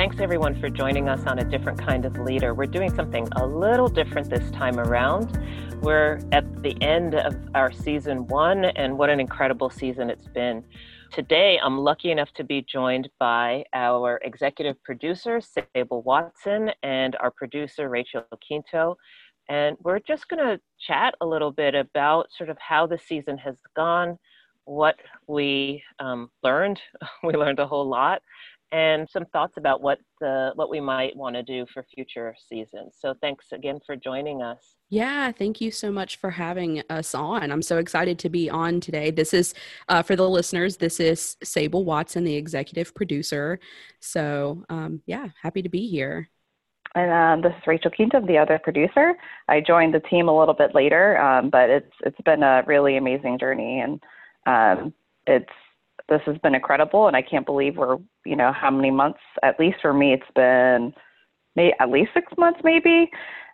thanks everyone for joining us on a different kind of leader. We're doing something a little different this time around. We're at the end of our season one, and what an incredible season it's been. Today, I'm lucky enough to be joined by our executive producer, Sable Watson, and our producer, Rachel Quinto. And we're just going to chat a little bit about sort of how the season has gone, what we um, learned. we learned a whole lot, and some thoughts about what the what we might want to do for future seasons. So thanks again for joining us. Yeah, thank you so much for having us on. I'm so excited to be on today. This is uh, for the listeners. This is Sable Watson, the executive producer. So um, yeah, happy to be here. And um, this is Rachel Quinto, the other producer. I joined the team a little bit later, um, but it's it's been a really amazing journey, and um, it's this has been incredible, and I can't believe we're, you know, how many months, at least for me, it's been maybe at least six months, maybe.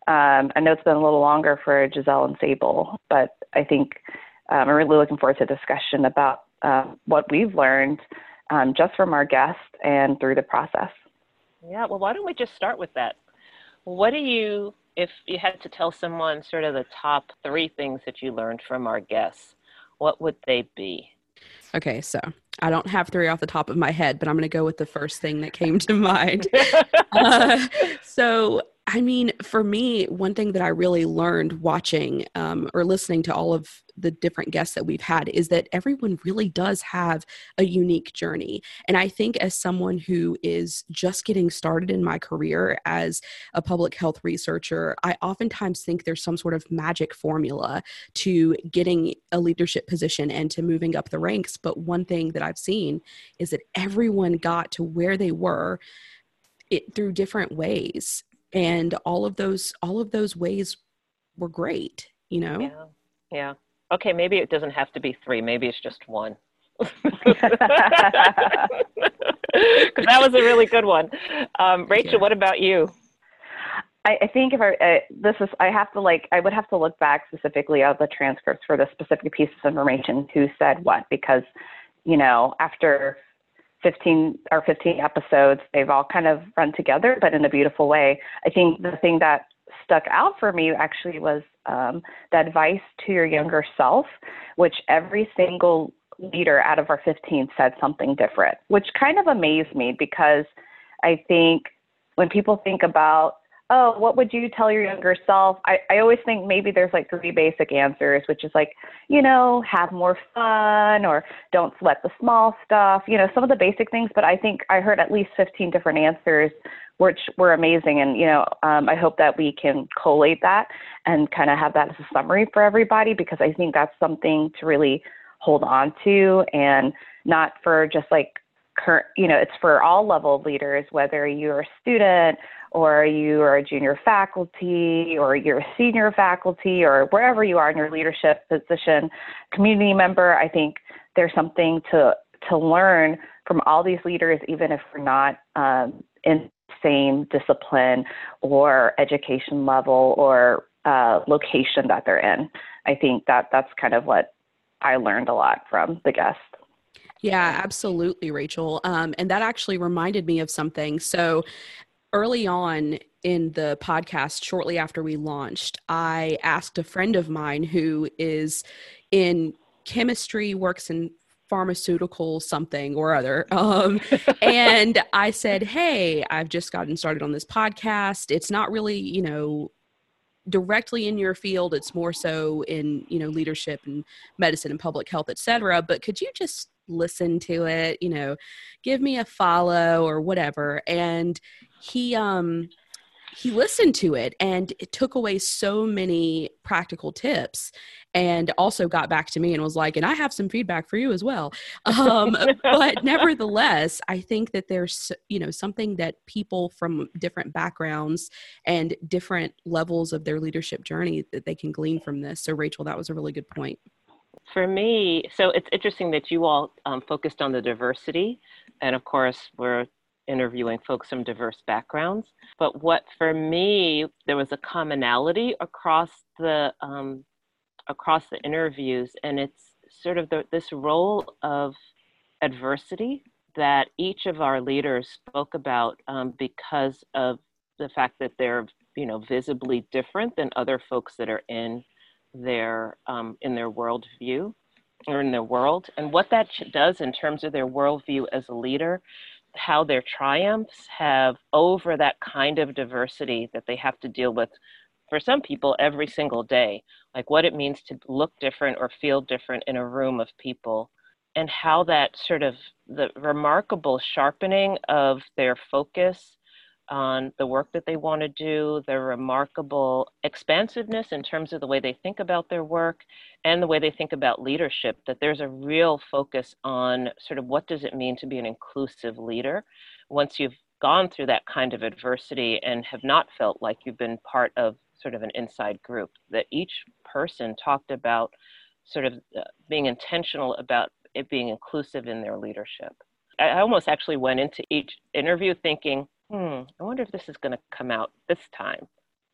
Um, I know it's been a little longer for Giselle and Sable, but I think um, I'm really looking forward to a discussion about uh, what we've learned um, just from our guests and through the process. Yeah, well, why don't we just start with that? What do you, if you had to tell someone sort of the top three things that you learned from our guests, what would they be? Okay, so I don't have three off the top of my head, but I'm going to go with the first thing that came to mind. uh, so, I mean, for me, one thing that I really learned watching um, or listening to all of the different guests that we've had is that everyone really does have a unique journey. And I think, as someone who is just getting started in my career as a public health researcher, I oftentimes think there's some sort of magic formula to getting a leadership position and to moving up the ranks. But one thing that I've seen is that everyone got to where they were it through different ways and all of those all of those ways were great you know yeah yeah Okay, maybe it doesn't have to be three. Maybe it's just one. Because that was a really good one. Um, Rachel, what about you? I, I think if I uh, this is I have to like I would have to look back specifically at the transcripts for the specific pieces of information who said what because you know after 15 or 15 episodes they've all kind of run together but in a beautiful way. I think the thing that stuck out for me actually was um, the advice to your younger self, which every single leader out of our 15 said something different, which kind of amazed me because I think when people think about, oh, what would you tell your younger self? I, I always think maybe there's like three basic answers, which is like, you know, have more fun or don't sweat the small stuff, you know, some of the basic things. But I think I heard at least 15 different answers which were amazing. And, you know, um, I hope that we can collate that and kind of have that as a summary for everybody because I think that's something to really hold on to and not for just like you know, it's for all level leaders, whether you're a student or you are a junior faculty or you're a senior faculty or wherever you are in your leadership position, community member, I think there's something to to learn from all these leaders, even if we're not um, in same discipline or education level or uh, location that they're in. I think that that's kind of what I learned a lot from the guest. Yeah, absolutely, Rachel. Um, and that actually reminded me of something. So early on in the podcast, shortly after we launched, I asked a friend of mine who is in chemistry, works in pharmaceutical something or other. Um, and I said, Hey, I've just gotten started on this podcast. It's not really, you know, directly in your field it's more so in you know leadership and medicine and public health etc but could you just listen to it you know give me a follow or whatever. And he um he listened to it and it took away so many practical tips and also got back to me and was like and i have some feedback for you as well. Um, but nevertheless i think that there's you know something that people from different backgrounds and different levels of their leadership journey that they can glean from this. So rachel that was a really good point for me so it's interesting that you all um, focused on the diversity and of course we're interviewing folks from diverse backgrounds. But what for me, there was a commonality across the um, across the interviews, and it's sort of the, this role of adversity that each of our leaders spoke about um, because of the fact that they're you know visibly different than other folks that are in their um, in their worldview or in their world and what that does in terms of their worldview as a leader how their triumphs have over that kind of diversity that they have to deal with for some people every single day like what it means to look different or feel different in a room of people and how that sort of the remarkable sharpening of their focus on the work that they want to do, their remarkable expansiveness in terms of the way they think about their work and the way they think about leadership, that there's a real focus on sort of what does it mean to be an inclusive leader once you've gone through that kind of adversity and have not felt like you've been part of sort of an inside group, that each person talked about sort of uh, being intentional about it being inclusive in their leadership. I almost actually went into each interview thinking, hmm, I wonder if this is going to come out this time.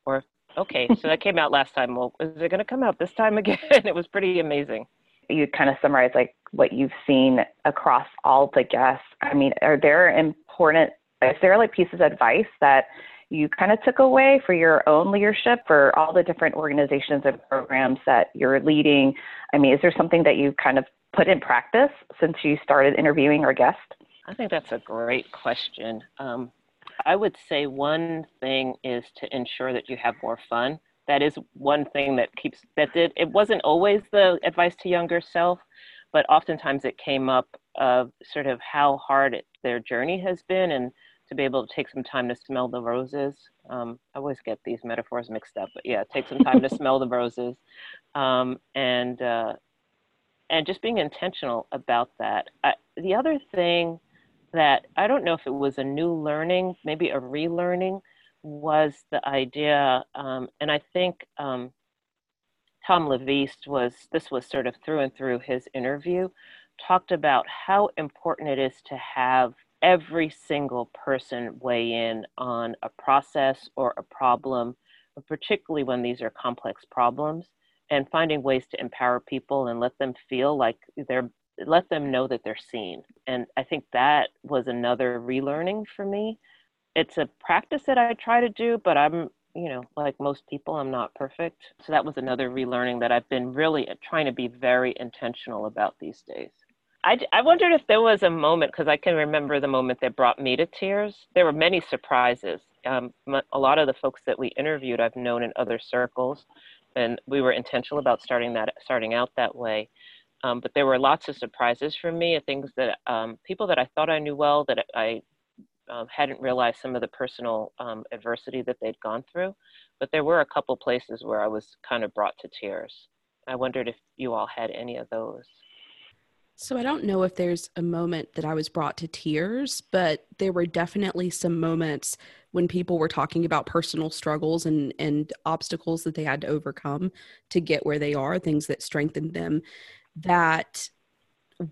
Or, okay, so that came out last time. Well, is it going to come out this time again? it was pretty amazing. You kind of summarize like what you've seen across all the guests. I mean, are there important, is there like pieces of advice that you kind of took away for your own leadership for all the different organizations and programs that you're leading? I mean, is there something that you kind of put in practice since you started interviewing our guests? I think that's a great question. Um, I would say one thing is to ensure that you have more fun. That is one thing that keeps that did. It wasn't always the advice to younger self, but oftentimes it came up of sort of how hard it, their journey has been, and to be able to take some time to smell the roses. Um, I always get these metaphors mixed up, but yeah, take some time to smell the roses, um, and uh, and just being intentional about that. I, the other thing that I don't know if it was a new learning, maybe a relearning, was the idea, um, and I think um, Tom LaVeist was, this was sort of through and through his interview, talked about how important it is to have every single person weigh in on a process or a problem, particularly when these are complex problems, and finding ways to empower people and let them feel like they're let them know that they're seen. And I think that was another relearning for me. It's a practice that I try to do, but I'm, you know, like most people, I'm not perfect. So that was another relearning that I've been really trying to be very intentional about these days. I, I wondered if there was a moment, because I can remember the moment that brought me to tears. There were many surprises. Um, a lot of the folks that we interviewed, I've known in other circles, and we were intentional about starting that, starting out that way. Um, but there were lots of surprises for me, things that um, people that I thought I knew well that I uh, hadn't realized some of the personal um, adversity that they'd gone through. But there were a couple places where I was kind of brought to tears. I wondered if you all had any of those. So I don't know if there's a moment that I was brought to tears, but there were definitely some moments when people were talking about personal struggles and and obstacles that they had to overcome to get where they are, things that strengthened them that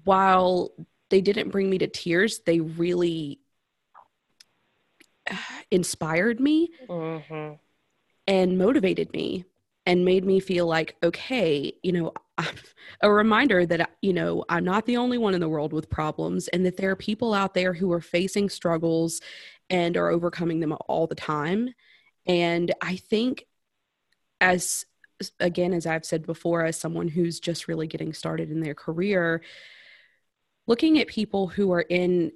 while they didn't bring me to tears, they really inspired me mm-hmm. and motivated me and made me feel like, okay, you know, a reminder that, you know, I'm not the only one in the world with problems and that there are people out there who are facing struggles and are overcoming them all the time. And I think as again, as I've said before, as someone who's just really getting started in their career, looking at people who are in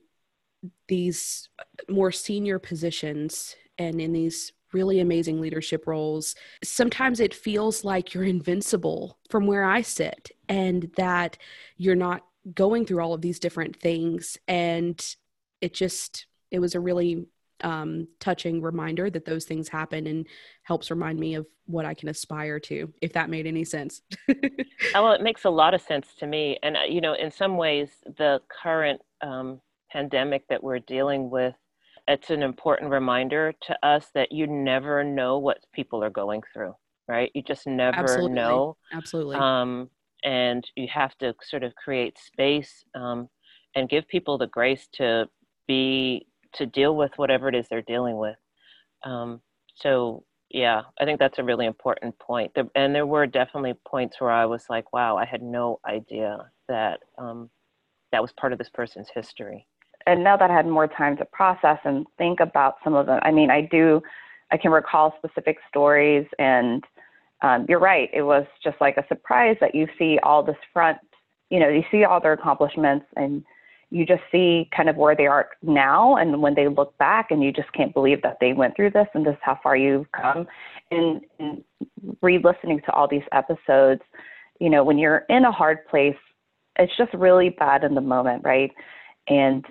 these more senior positions and in these really amazing leadership roles, sometimes it feels like you're invincible from where I sit and that you're not going through all of these different things. And it just, it was a really um, touching reminder that those things happen and helps remind me of what I can aspire to, if that made any sense. well, it makes a lot of sense to me. And, uh, you know, in some ways, the current um, pandemic that we're dealing with, it's an important reminder to us that you never know what people are going through, right? You just never Absolutely. know. Absolutely. Um, and you have to sort of create space um, and give people the grace to be to deal with whatever it is they're dealing with. Um, so yeah, I think that's a really important point. And there were definitely points where I was like, wow, I had no idea that um, that was part of this person's history. and now that I had more time to process and think about some of them, I mean, I do, I can recall specific stories, and um, you're right. It was just like a surprise that you see all this front, you know, you see all their accomplishments, and you just see kind of where they are now, and when they look back, and you just can't believe that they went through this, and this is how far you've come. And, and re-listening to all these episodes, you know, when you're in a hard place, it's just really bad in the moment, right? And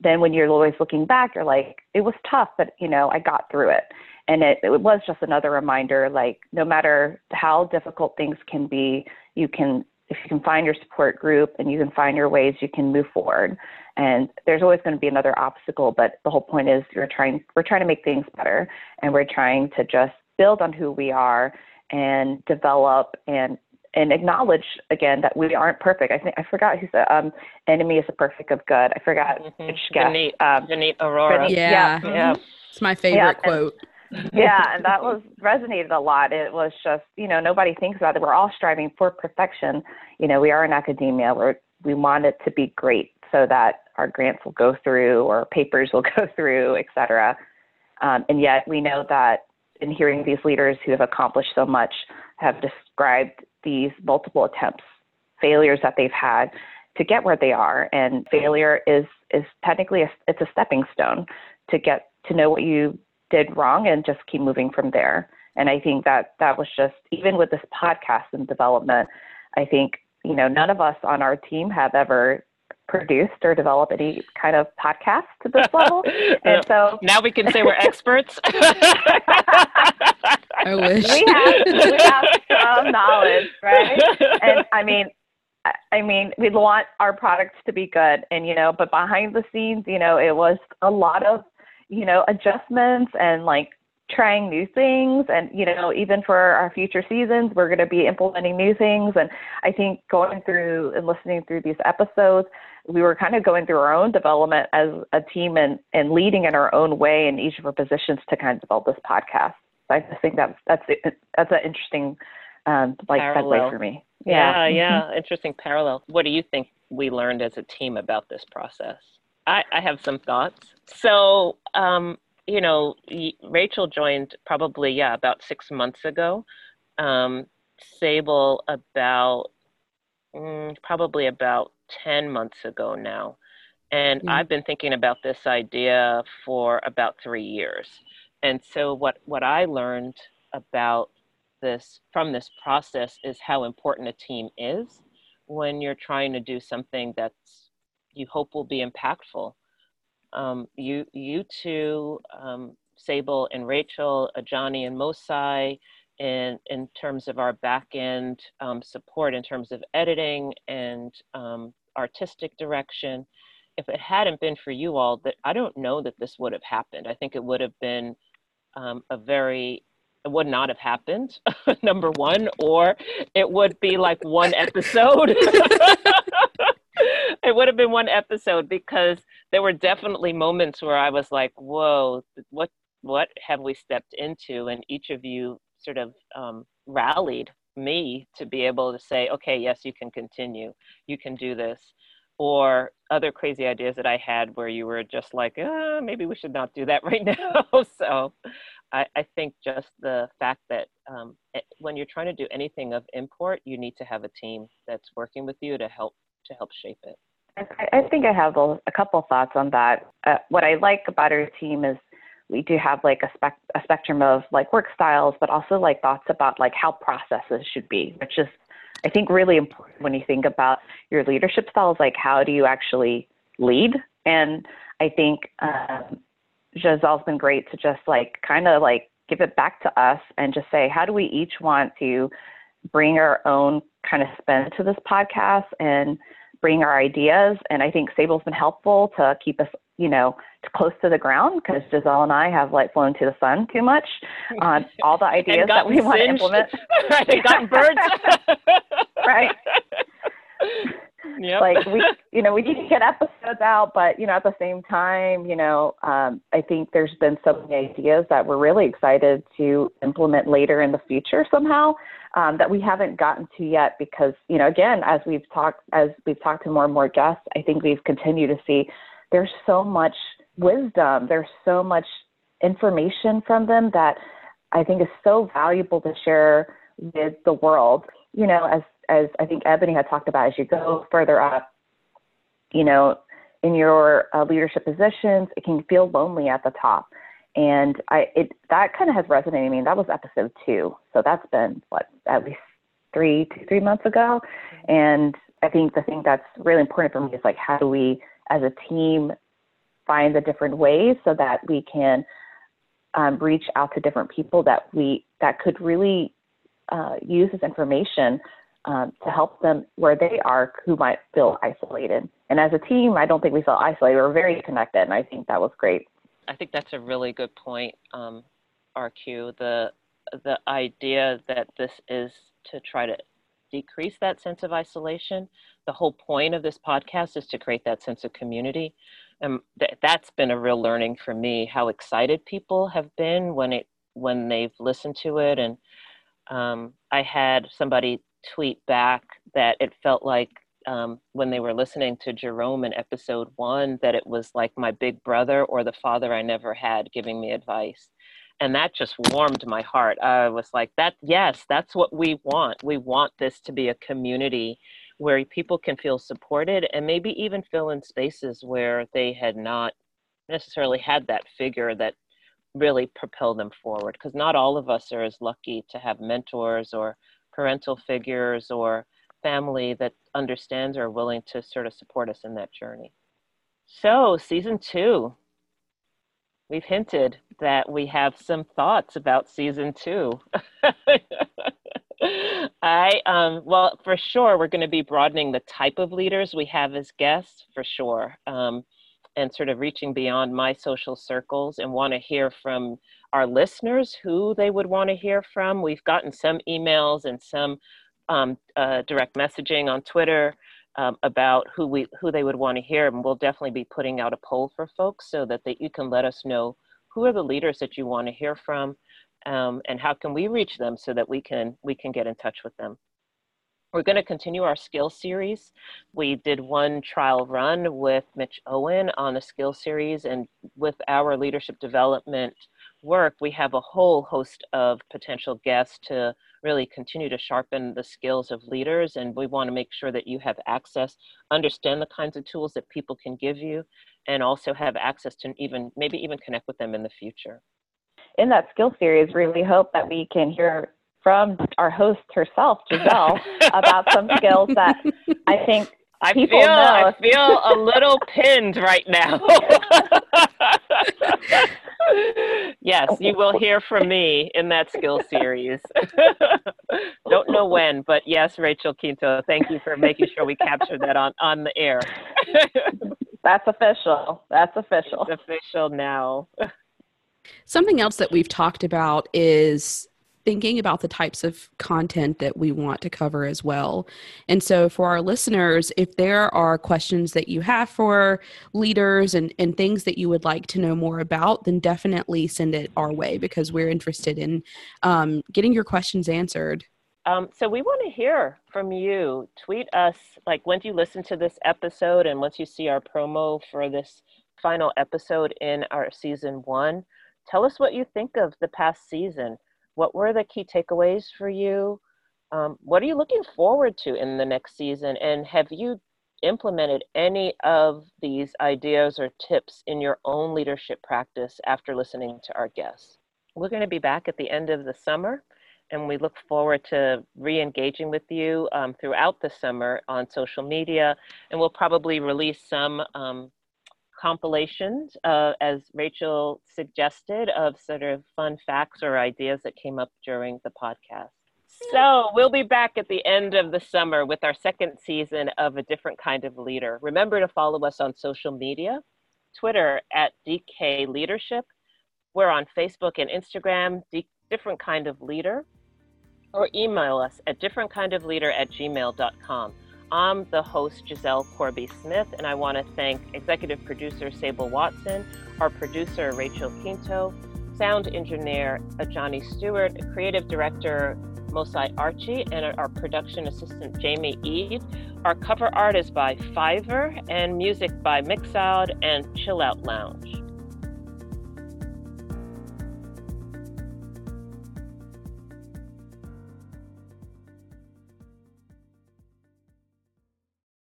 then when you're always looking back, you're like, it was tough, but you know, I got through it. And it, it was just another reminder, like no matter how difficult things can be, you can, if you can find your support group and you can find your ways, you can move forward. And there's always going to be another obstacle, but the whole point is you're trying, we're trying to make things better and we're trying to just build on who we are and develop and and acknowledge again that we aren't perfect. I think I forgot who said um, enemy is the perfect of good. I forgot Mhm. which guest. Vineet, Um, Vineet Arora. Vineet. Yeah. Yeah. Yeah. It's my favorite Yeah, and- quote. Yeah, and that was resonated a lot. It was just you know nobody thinks about it. We're all striving for perfection. You know we are in academia where we want it to be great so that our grants will go through or papers will go through, et cetera. Um, and yet we know that in hearing these leaders who have accomplished so much have described these multiple attempts, failures that they've had to get where they are. And failure is is technically a, it's a stepping stone to get to know what you did wrong and just keep moving from there. And I think that that was just even with this podcast and development, I think you know none of us on our team have ever produced or developed any kind of podcast to this level. And so now we can say we're experts. I wish. we have we have some knowledge, right? And I mean, I- I mean, we want our products to be good, and you know, but behind the scenes, you know, it was a lot of, you know, adjustments and like trying new things, and you know, even for our future seasons, we're going to be implementing new things. And I think going through and listening through these episodes, we were kind of going through our own development as a team and and leading in our own way in each of our positions to kind of develop this podcast. So I just think that's that's that's an interesting um, like Parallel. segue for me. yeah, yeah. Interesting parallel. What do you think we learned as a team about this process? I, I have some thoughts. So, um, you know, Rachel joined probably, yeah, about six months ago. Um, Sable about mm, probably about 10 months ago now. And Yeah. I've been thinking about this idea for about three years. And so what, what I learned about this from this process is how important a team is when you're trying to do something that's you hope will be impactful. Um, you you two, um, Sable and Rachel, Johnny and Mosai, in in terms of our back end um, support, in terms of editing and um, artistic direction. If it hadn't been for you all, that I don't know that this would have happened. I think it would have been um, a very it would not have happened number one or it would be like one episode it would have been one episode because there were definitely moments where i was like whoa what what have we stepped into? And each of you sort of um, rallied me to be able to say okay yes you can continue. You can do this. Or other crazy ideas that i had where you were just like uh, maybe we should not do that right now. So I, I think just the fact that um, it, when you're trying to do anything of import, you need to have a team that's working with you to help to help shape it. I, think I have a, a couple thoughts on that. Uh, what I like about our team is we do have like a, spec, a spectrum of like work styles, but also like thoughts about like how processes should be, which is I think really important when you think about your leadership styles. Like how do you actually lead? And I think um, Giselle's been great to just like kind of like give it back to us and just say, how do we each want to bring our own kind of spin to this podcast and bring our ideas? And I think Sable's been helpful to keep us, you know, close to the ground because Giselle and I have like flown to the sun too much on all the ideas that we want to implement. right, gotten birds. Right. Yep. like we you know we need to get episodes out but you know at the same time you know um, i think there's been so many ideas that we're really excited to implement later in the future somehow um, that we haven't gotten to yet because you know again as we've talked as we've talked to more and more guests i think we've continued to see there's so much wisdom, there's so much information from them that I think is so valuable to share with the world. You know, as as I think Ebony had talked about, as you go further up, you know, in your uh, leadership positions, it can feel lonely at the top. And I it that kind of has resonated. I mean, that was episode two, so that's been what at least three two three months ago. And I think the thing that's really important for me is like how do we as a team find the different ways so that we can um, reach out to different people that we that could really uh, use this information um, to help them where they are who might feel isolated. And as a team, I don't think we felt isolated. We were very connected, and I think that was great. I think that's a really good point, um, RQ. The the idea that this is to try to decrease that sense of isolation. The whole point of this podcast is to create that sense of community. And th- that's been a real learning for me how excited people have been when it when they've listened to it and um, I had somebody tweet back that it felt like um, when they were listening to Jerome in episode one that it was like my big brother or the father I never had giving me advice. And that just warmed my heart. I was like, that, yes, that's what we want. We want this to be a community where people can feel supported and maybe even fill in spaces where they had not necessarily had that figure that really propel them forward because not all of us are as lucky to have mentors or parental figures or family that understands or willing to sort of support us in that journey. So, season two, we've hinted that we have some thoughts about season two. I, um, well, for sure, we're going to be broadening the type of leaders we have as guests, for sure. Um, and sort of reaching beyond my social circles and want to hear from our listeners who they would want to hear from. We've gotten some emails and some um, uh, direct messaging on Twitter um, about who we who they would want to hear, and we'll definitely be putting out a poll for folks so that they, you can let us know who are the leaders that you want to hear from, um, and how can we reach them so that we can we can get in touch with them. We're going to continue our skill series. We did one trial run with Mitch Owen on the skill series, and with our leadership development work, we have a whole host of potential guests to really continue to sharpen the skills of leaders. And we want to make sure that you have access, understand the kinds of tools that people can give you, and also have access to even maybe even connect with them in the future. In that skill series, really hope that we can hear from our host herself, Giselle, about some skills that I think I people feel know. I feel a little pinned right now. yes, you will hear from me in that skill series. Don't know when, but yes, Rachel Quinto, thank you for making sure we capture that on, on the air. That's official. That's official. It's official now. Something else that we've talked about is thinking about the types of content that we want to cover as well. And so, for our listeners, if there are questions that you have for leaders and, and things that you would like to know more about, then definitely send it our way because we're interested in um, getting your questions answered. Um, so we want to hear from you. Tweet us, like once you listen to this episode and once you see our promo for this final episode in our season one, tell us what you think of the past season. What were the key takeaways for you? Um, what are you looking forward to in the next season? And have you implemented any of these ideas or tips in your own leadership practice after listening to our guests? We're going to be back at the end of the summer, and we look forward to re engaging with you um, throughout the summer on social media. And we'll probably release some um, compilations, uh, as Rachel suggested, of sort of fun facts or ideas that came up during the podcast. So we'll be back at the end of the summer with our second season of A Different Kind of Leader. Remember to follow us on social media, Twitter at DK Leadership. We're on Facebook and Instagram, D- Different Kind of Leader, or email us at differentkindofleader at gmail.com. I'm the host, Giselle Corby Smith, and I want to thank executive producer Sable Watson, our producer, Rachel Quinto, sound engineer, Johnny Stewart, creative director, Mosai Archie and our production assistant Jamie Ede. Our cover art is by Fiverr and music by Mixout and Chill Out Lounge.